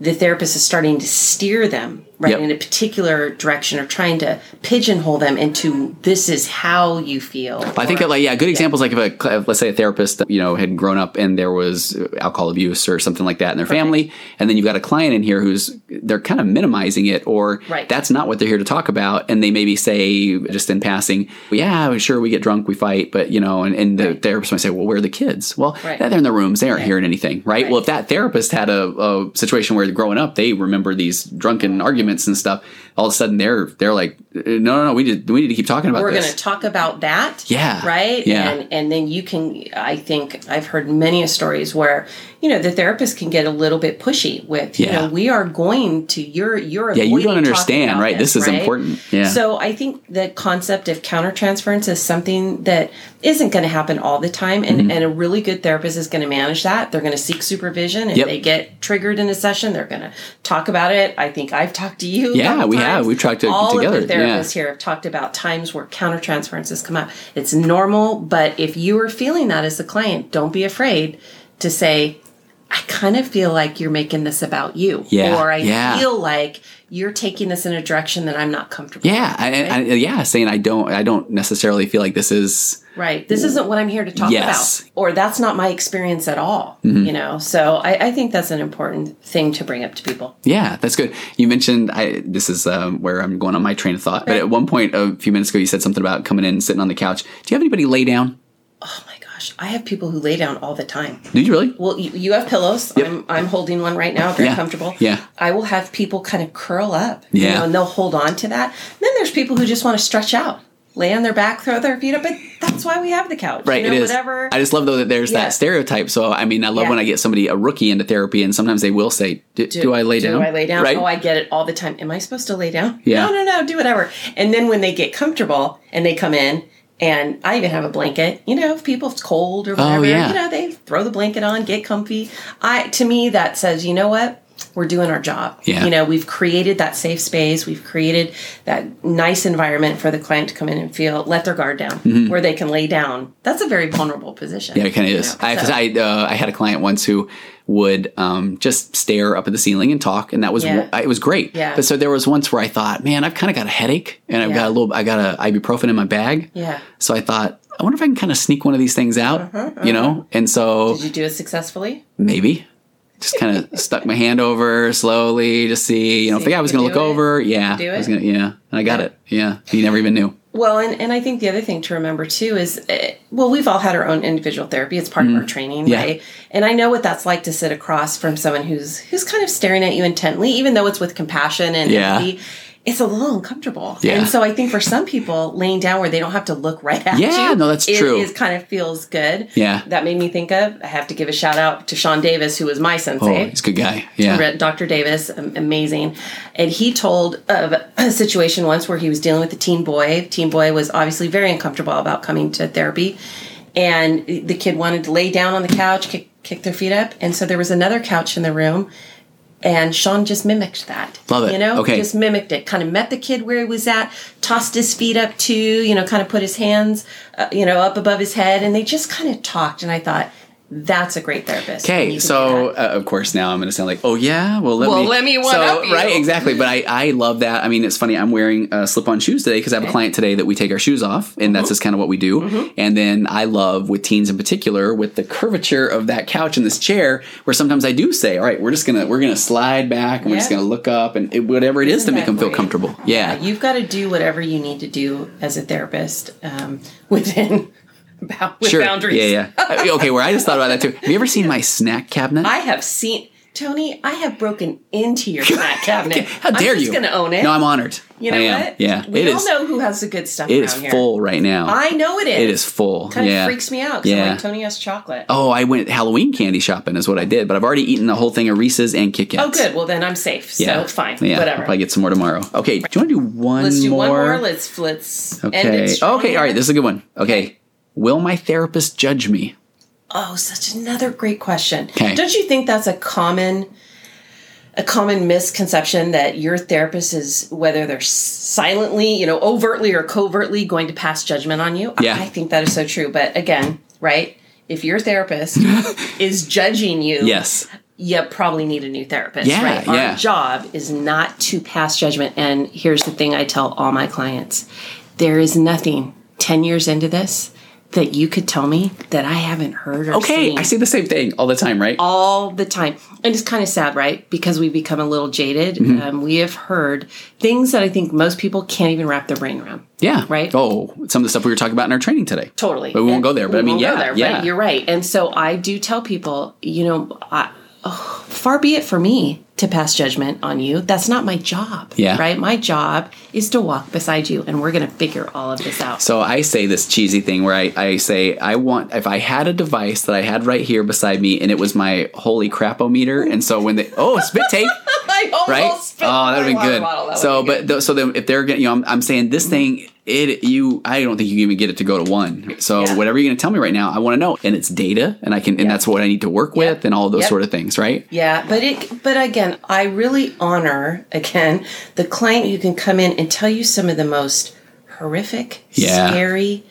the therapist is starting to steer them, right Yep. in a particular direction or trying to pigeonhole them into this is how you feel. I think that like yeah, good examples like if a let's say a therapist you know had grown up and there was alcohol abuse or something like that in their family, and then you've got a client in here who's they're kind of minimizing it or Right. that's not what they're here to talk about, and they maybe say just in passing, yeah, sure we get drunk, we fight, but you know, and, and the Right. therapist might say, well, where are the kids? Well, Right. they're in their rooms, they aren't hearing anything, right? Well, if that therapist had a, a situation where growing up they remember these drunken arguments and stuff, all of a sudden they're they're like, no, no, no, we need we need to keep talking about we're this. going to talk about that Yeah. right Yeah. and and then you can i think i've heard many stories where you know the therapist can get a little bit pushy with you Yeah. know we are going to you're you're Yeah, you don't understand, right? This is right? important. Yeah. so i think the concept of countertransference is something that isn't going to happen all the time and, Mm-hmm. and a really good therapist is going to manage that they're going to seek supervision if Yep. they get triggered in a session they're going to talk about it i think i've talked to you Yeah, we have. We've talked to- all together, All of the yeah. therapists here have talked about times where countertransferences come up. It's normal, but if you are feeling that as a client, don't be afraid to say, I kind of feel like you're making this about you. Yeah, Or I yeah. feel like you're taking this in a direction that I'm not comfortable Yeah, I, I, I- yeah, saying I don't, I don't necessarily feel like this is. Right. This isn't what I'm here to talk Yes. about. Or that's not my experience at all. Mm-hmm. You know? So I, I think that's an important thing to bring up to people. Yeah, that's good. You mentioned I. This is um, where I'm going on my train of thought. But at one point a few minutes ago, you said something about coming in and sitting on the couch. Do you have anybody lay down? Oh my gosh. I have people who lay down all the time. Do you really? Well, you, you have pillows. I'm, I'm holding one right now, very Yeah. comfortable. Yeah. I will have people kind of curl up, you Yeah. know, and they'll hold on to that. then there's people who just want to stretch out, lay on their back, throw their feet up. But that's why we have the couch. Right, You know, it is. Whatever. I just love though that there's Yeah. that stereotype. So I mean, I love Yeah. when I get somebody a rookie into therapy, and sometimes they will say, "Do, do I lay do down? I lay down? Right? Oh, I get it all the time. Am I supposed to lay down? Yeah. No, no, no. Do whatever. And then when they get comfortable and they come in, and I even have a blanket. You know, if people it's cold or oh, whatever, Oh, yeah. you know, they throw the blanket on, get comfy. I to me that says, you know what? We're doing our job. Yeah. You know, we've created that safe space. We've created that nice environment for the client to come in and feel let their guard down, where they can lay down. That's a very vulnerable position. Mm-hmm. Yeah, it kind of is. know, I, so- I, uh, I had a client once who would um, just stare up at the ceiling and talk, and that was Yeah. it was great. Yeah. But so there was once where I thought, man, I've kind of got a headache, and I've Yeah. got a little, I got a ibuprofen in my bag. Yeah. So I thought, I wonder if I can kind of sneak one of these things out, you know? And so Uh-huh, Did you do it successfully? maybe just kind of stuck my hand over slowly to see, you know, if the guy was going to look it? over. Yeah. do I was gonna, yeah. And I got Yeah. it. Yeah. He never even knew. Well, and, and I think the other thing to remember too is, uh, well, we've all had our own individual therapy. It's part of our training, Mm-hmm. Yeah. right? And I know what that's like to sit across from someone who's who's kind of staring at you intently, even though it's with compassion and Yeah. empathy. It's a little uncomfortable, Yeah. and so I think for some people, laying down where they don't have to look right at Yeah, you, Yeah, no, that's it true. is kind of feels good. Yeah. that made me think of. I have to give a shout out to Sean Davis, who was my Oh, sensei. he's a good guy. Yeah. Dr. Davis, amazing. And he told of a situation once where he was dealing with a teen boy. Teen boy was obviously very uncomfortable about coming to therapy. And the kid wanted to lay down on the couch, kick, kick their feet up. And so there was another couch in the room. And Sean just mimicked that. Love it. You know, Okay. just mimicked it. Kind of met the kid where he was at, tossed his feet up too, you know, kind of put his hands, uh, you know, up above his head. And they just kind of talked. And I thought, that's a great therapist. Okay, so uh, of course now I'm going to sound like, oh yeah, well let Well, me let me one so, up you. right exactly. But I I love that. I mean, it's funny. I'm wearing uh, slip-on shoes today because I have a client today that we take our shoes off, and Mm-hmm. that's just kind of what we do. And then I love with teens in particular with the curvature of that couch and this chair, where sometimes I do say, all right, we're just gonna we're gonna slide back and we're just gonna look up and it, whatever it is to Isn't make them feel comfortable. Yeah. you've got to do whatever you need to do as a therapist um, within with Sure. boundaries. Yeah, yeah. Okay, where I just thought about that too. Have you ever seen my snack cabinet? I have seen Tony. I have broken into your snack cabinet. How dare I'm just you? going to own it. No, I'm honored. you know I am. what? Yeah, we it all is. know who has the good stuff. It is here. full right now. I know it is. It is full. Kind yeah. of freaks me out. Yeah. like Tony has chocolate. Oh, I went Halloween candy shopping is what I did, but I've already eaten the whole thing of Reese's and Kit Kats. Oh, good. Well, then I'm safe. Yeah, So fine. Yeah, I'll Whatever. probably get some more tomorrow. Okay, do you want to do one Let's do more? one more. Let's let's end okay. it. Okay. All right. This is a good one. Okay. Will my therapist judge me? Oh, such another great question. 'Kay. Don't you think that's a common a common misconception that your therapist is whether they're silently, you know, overtly or covertly going to pass judgment on you? Yeah. I think that is so true. But again, right? If your therapist is judging you, Yes. you probably need a new therapist. Yeah, right? yeah. Our job is not to pass judgment. And here's the thing I tell all my clients there is nothing 10 years into this that you could tell me that I haven't heard or Okay, seen I see the same thing all the time, right? all the time. And it's kind of sad, right? Because we become a little jaded. Mm-hmm. Um, we have heard things that I think most people can't even wrap their brain around. yeah. Right? Oh, some of the stuff we were talking about in our training today. Totally. But we won't go there. But I mean, yeah, there, yeah. Right? You're right. And so I do tell people, you know, I, oh, far be it for me to pass judgment on you. That's not my job. Yeah. Right? My job is to walk beside you and we're going to figure all of this out. So I say this cheesy thing where I, I say I want if I had a device that I had right here beside me and it was my holy crapometer and so when they oh spit take right oh that'd been good bottle. That so but th- so then if they're gonna you know I'm, I'm saying this mm-hmm. thing it you I don't think you can even get it to go to one so Yeah. whatever you're gonna tell me right now I want to know and it's data and I can and Yeah. that's what I need to work with and all those Yep. sort of things right Yeah, but it but again, I really honor again the client who can come in and tell you some of the most horrific, Yeah. scary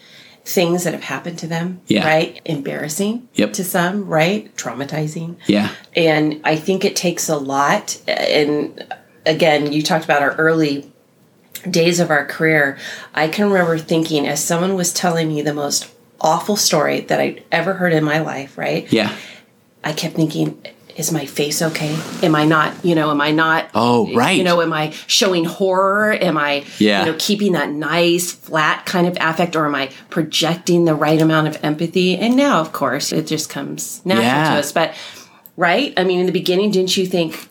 things that have happened to them. Yeah. Right? Embarrassing Yep. to some, right? Traumatizing. yeah And I think it takes a lot. And again, you talked about our early days of our career. I can remember thinking, as someone was telling me the most awful story that I'd ever heard in my life, right? yeah I kept thinking, is my face okay? Am I not, you know, am I not, Oh, right. you know, am I showing horror? Am I, Yeah. you know, keeping that nice, flat kind of affect or am I projecting the right amount of empathy? And now, of course, it just comes natural Yeah. to us. But, right? I mean, in the beginning, didn't you think,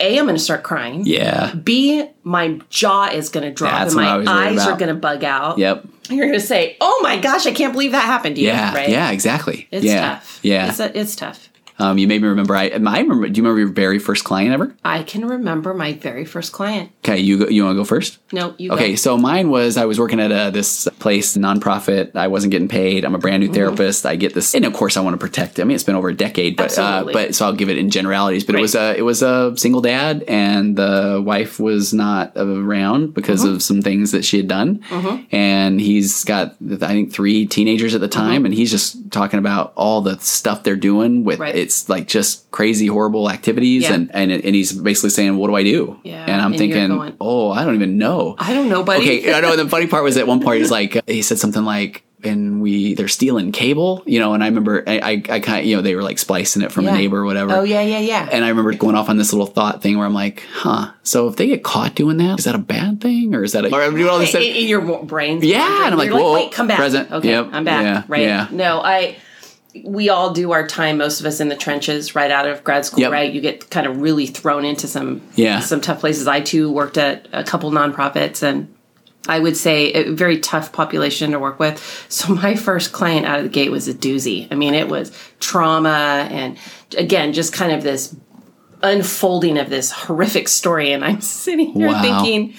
A, I'm going to start crying? yeah B, my jaw is going to drop That's and my eyes are going to bug out. yep You're going to say, oh my gosh, I can't believe that happened to you. yeah right? yeah exactly It's yeah tough. yeah It's, it's tough. Um you made me remember I I remember do you remember your very first client ever I can remember my very first client. okay you go, you want to go first No, you Okay, go. so mine was I was working at a, this place, nonprofit. I wasn't getting paid. I'm a brand Mm-hmm. new therapist. I get this, and of course, I want to protect. I mean, it's been over a decade, but uh, but so I'll give it in generalities. But it was a it was a single dad, and the wife was not around because Mm-hmm. of some things that she had done. And he's got I think three teenagers at the Mm-hmm. time, and he's just talking about all the stuff they're doing with Right. It's like just crazy, horrible activities, Yeah. and and and he's basically saying, "What do I do?" Yeah, and I'm and thinking, going- "Oh, I don't even know." I don't know, buddy. Okay, I know. The funny part was at one point he's like he said something like, "And we they're stealing cable," you know. And I remember I I, I kind of you know they were like splicing it from Yeah. a neighbor or whatever. Oh yeah, yeah, yeah. And I remember going off on this little thought thing where I'm like, "Huh? So if they get caught doing that, is that a bad thing or is that a?" Or I'm doing all this in, in your brain. Yeah, and I'm like, whoa, wait, come back. present. Okay, Yep, I'm back. yeah, right. yeah. No, I. We all do our time. Most of us in the trenches, right out of grad school. Yep. Right, you get kind of really thrown into some Yeah. some tough places. I too worked at a couple nonprofits, and I would say a very tough population to work with. So my first client out of the gate was a doozy. I mean, it was trauma, and again, just kind of this unfolding of this horrific story. And I'm sitting here Wow. thinking,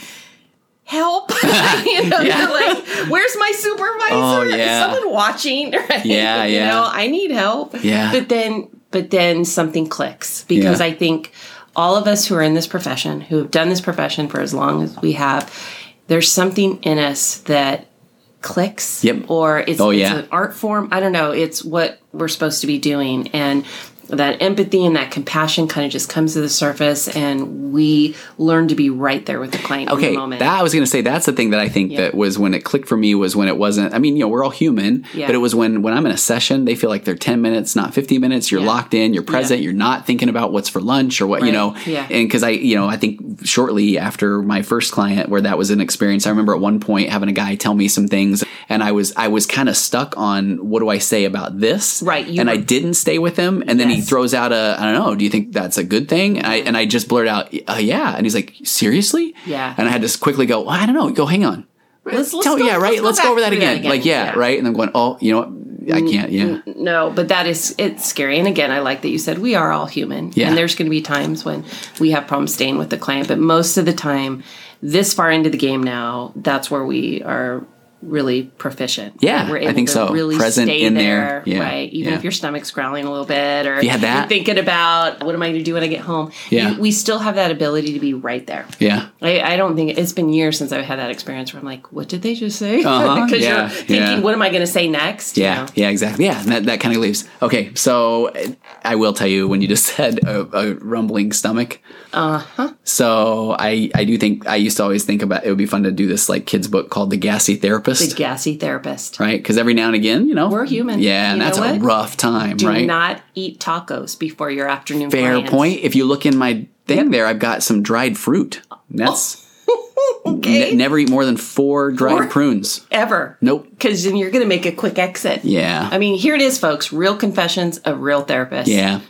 help. you know, Yeah. like, where's my supervisor? Oh, yeah. Is someone watching? Right? Yeah, You yeah. know, I need help. Yeah. But then but then something clicks because. I think all of us who are in this profession, who have done this profession for as long as we have, there's something in us that clicks Yep. or it's, Oh, it's an art form. I don't know. It's what we're supposed to be doing. And that empathy and that compassion kind of just comes to the surface and we learn to be right there with the client in Okay, the moment. that I was going to say that's the thing that I think that was when it clicked for me was when it wasn't. I mean, you know, we're all human, Yeah. but it was when when I'm in a session, they feel like they're ten minutes, not fifty minutes. You're Yeah. locked in, you're present, Yeah. you're not thinking about what's for lunch or what you know. Yeah. And because I, you know, I think shortly after my first client, where that was an experience, I remember at one point having a guy tell me some things, and I was I was kind of stuck on what do I say about this, Right, you and were- I didn't stay with him, and then he Throws out a I don't know. Do you think that's a good thing? And I and I just blurted out, uh, yeah, and he's like, seriously, Yeah. and I had to quickly go, well, I don't know. Go, hang on. Let's- let's Tell, go- yeah, right. let's Let's, go go, over that again. again. Like, yeah, Yeah. Mm, right. And I'm going, oh, you know what? I can't. Yeah. No, but that is it's scary. And again, I like that you said we are all human. Yeah. And there's going to be times when we have problems staying with the client, but most of the time, this far into the game now, that's where we are really proficient. Yeah, we're I able think to so. Really Present stay in there, there. Yeah, right? Even yeah. if your stomach's growling a little bit, or you had that? you're thinking about what am I going to do when I get home. Yeah. you- we still have that ability to be right there. Yeah. I, I don't think it's been years since I've had that experience where I'm like, what did they just say? Because Uh-huh, yeah, you're thinking, yeah. what am I going to say next? you Yeah, know? yeah, exactly. Yeah, that, that kind of leaves. Okay, so I will tell you when you just said a, a rumbling stomach. Uh huh. So I I do think I used to always think about it would be fun to do this like kids book called The Gassy Therapist, The gassy therapist. right? Because every now and again, you know, We're human. Yeah, and You that's a rough time, Do right? not eat tacos before your afternoon. Fair clients. point. If you look in my thing there, I've got some dried fruit. That's Okay. ne- never eat more than four dried Four? prunes. Ever. Nope. Because then you're going to make a quick exit. Yeah. I mean, here it is, folks. Real confessions of real therapists. Yeah.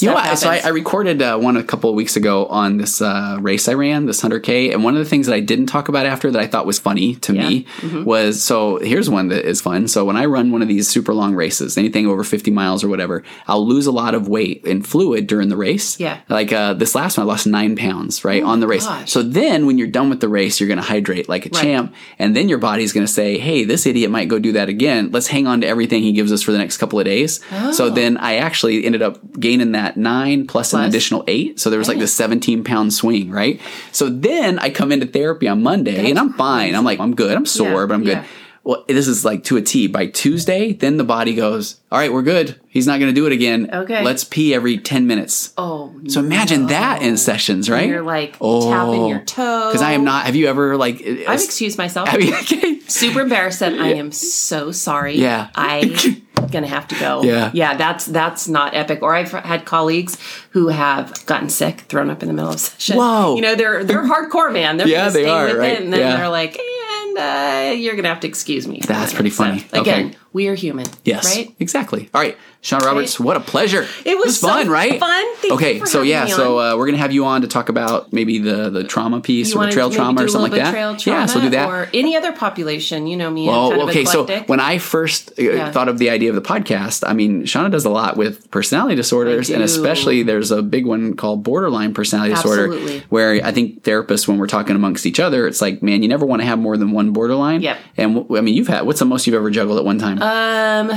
You know what? So I. I recorded uh, one a couple of weeks ago on this uh, race I ran, this 100K. And one of the things that I didn't talk about after that I thought was funny to Yeah. me Mm-hmm. was so here's one that is fun. So when I run one of these super long races, anything over 50 miles or whatever, I'll lose a lot of weight and fluid during the race. Yeah. Like uh, this last one, I lost nine pounds, right, on the race. gosh. So then when you're done with the race, you're going to hydrate like a Right. champ. And then your body's going to say, hey, this idiot might go do that again. Let's hang on to everything he gives us for the next couple of days. So then I actually ended up gaining that nine plus, an additional eight. So there was like this 17 pound swing, right? So then I come into therapy on Monday and I'm fine. I'm like, I'm good. I'm sore, Yeah, but I'm good. yeah. Well, this is like to a T. By Tuesday, then the body goes, all right, we're good. He's not going to do it again. Okay. Let's pee every 10 minutes. Oh, So imagine that in sessions, right? You're like tapping your oh. toe. Because I am not. Have you ever like? I've excused myself. Have you? Okay. Super embarrassed that I am so sorry. Yeah. I gonna have to go. Yeah. Yeah, that's that's not epic. Or I've had colleagues who have gotten sick, thrown up in the middle of session. Whoa. You know, they're they're hardcore, man. They're Yeah, they are, with right. it, and then Yeah. they're like, and uh, you're gonna have to excuse me. That's pretty funny. So, again, Okay. We are human. Yes. Right? Exactly. All right, Shauna Roberts. What a pleasure. It was so fun, right? fun. Thank you okay, so yeah, so uh, we're gonna have you on to talk about maybe the the trauma piece You or the trail trauma or something like that. trail yeah, so we'll do that. Or any other population. You know me. Oh, okay. So when I first uh, thought of the idea of the podcast, I mean, Shauna does a lot with personality disorders, and especially there's a big one called borderline personality Absolutely. disorder, where I think therapists, when we're talking amongst each other, it's like, man, you never want to have more than one borderline. Yep. And w- I mean, you've had what's the most you've ever juggled at one time? Um,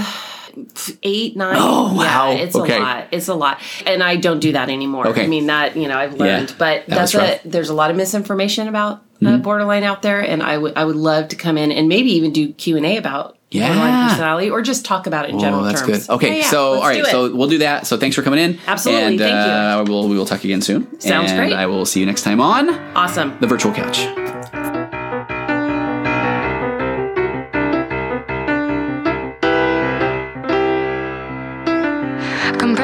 eight, nine. Oh, wow. Yeah, it's Okay. a lot. It's a lot, and I don't do that anymore. Okay. I mean that you know I've learned, Yeah, but that's was a. Mm-hmm. there's a lot of misinformation about uh, borderline out there, and I would I would love to come in and maybe even do Q and A about Yeah. borderline personality, or just talk about it in general Oh, that's terms. good. Okay, Yeah, yeah, so let's all right, so we'll do that. So thanks for coming in. Absolutely, and thank you. uh, we'll we will talk again soon. Sounds and great. I will see you next time on awesome. the virtual couch.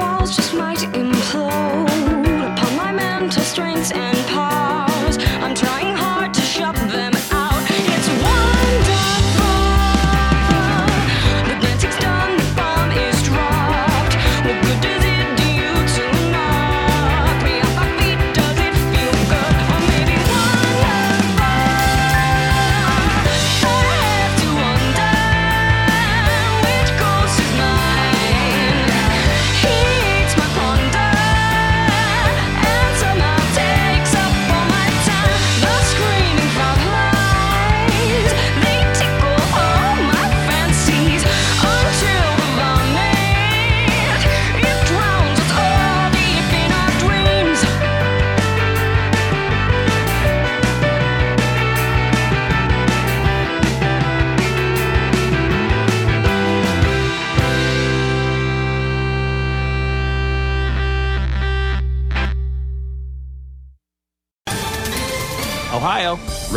walls just might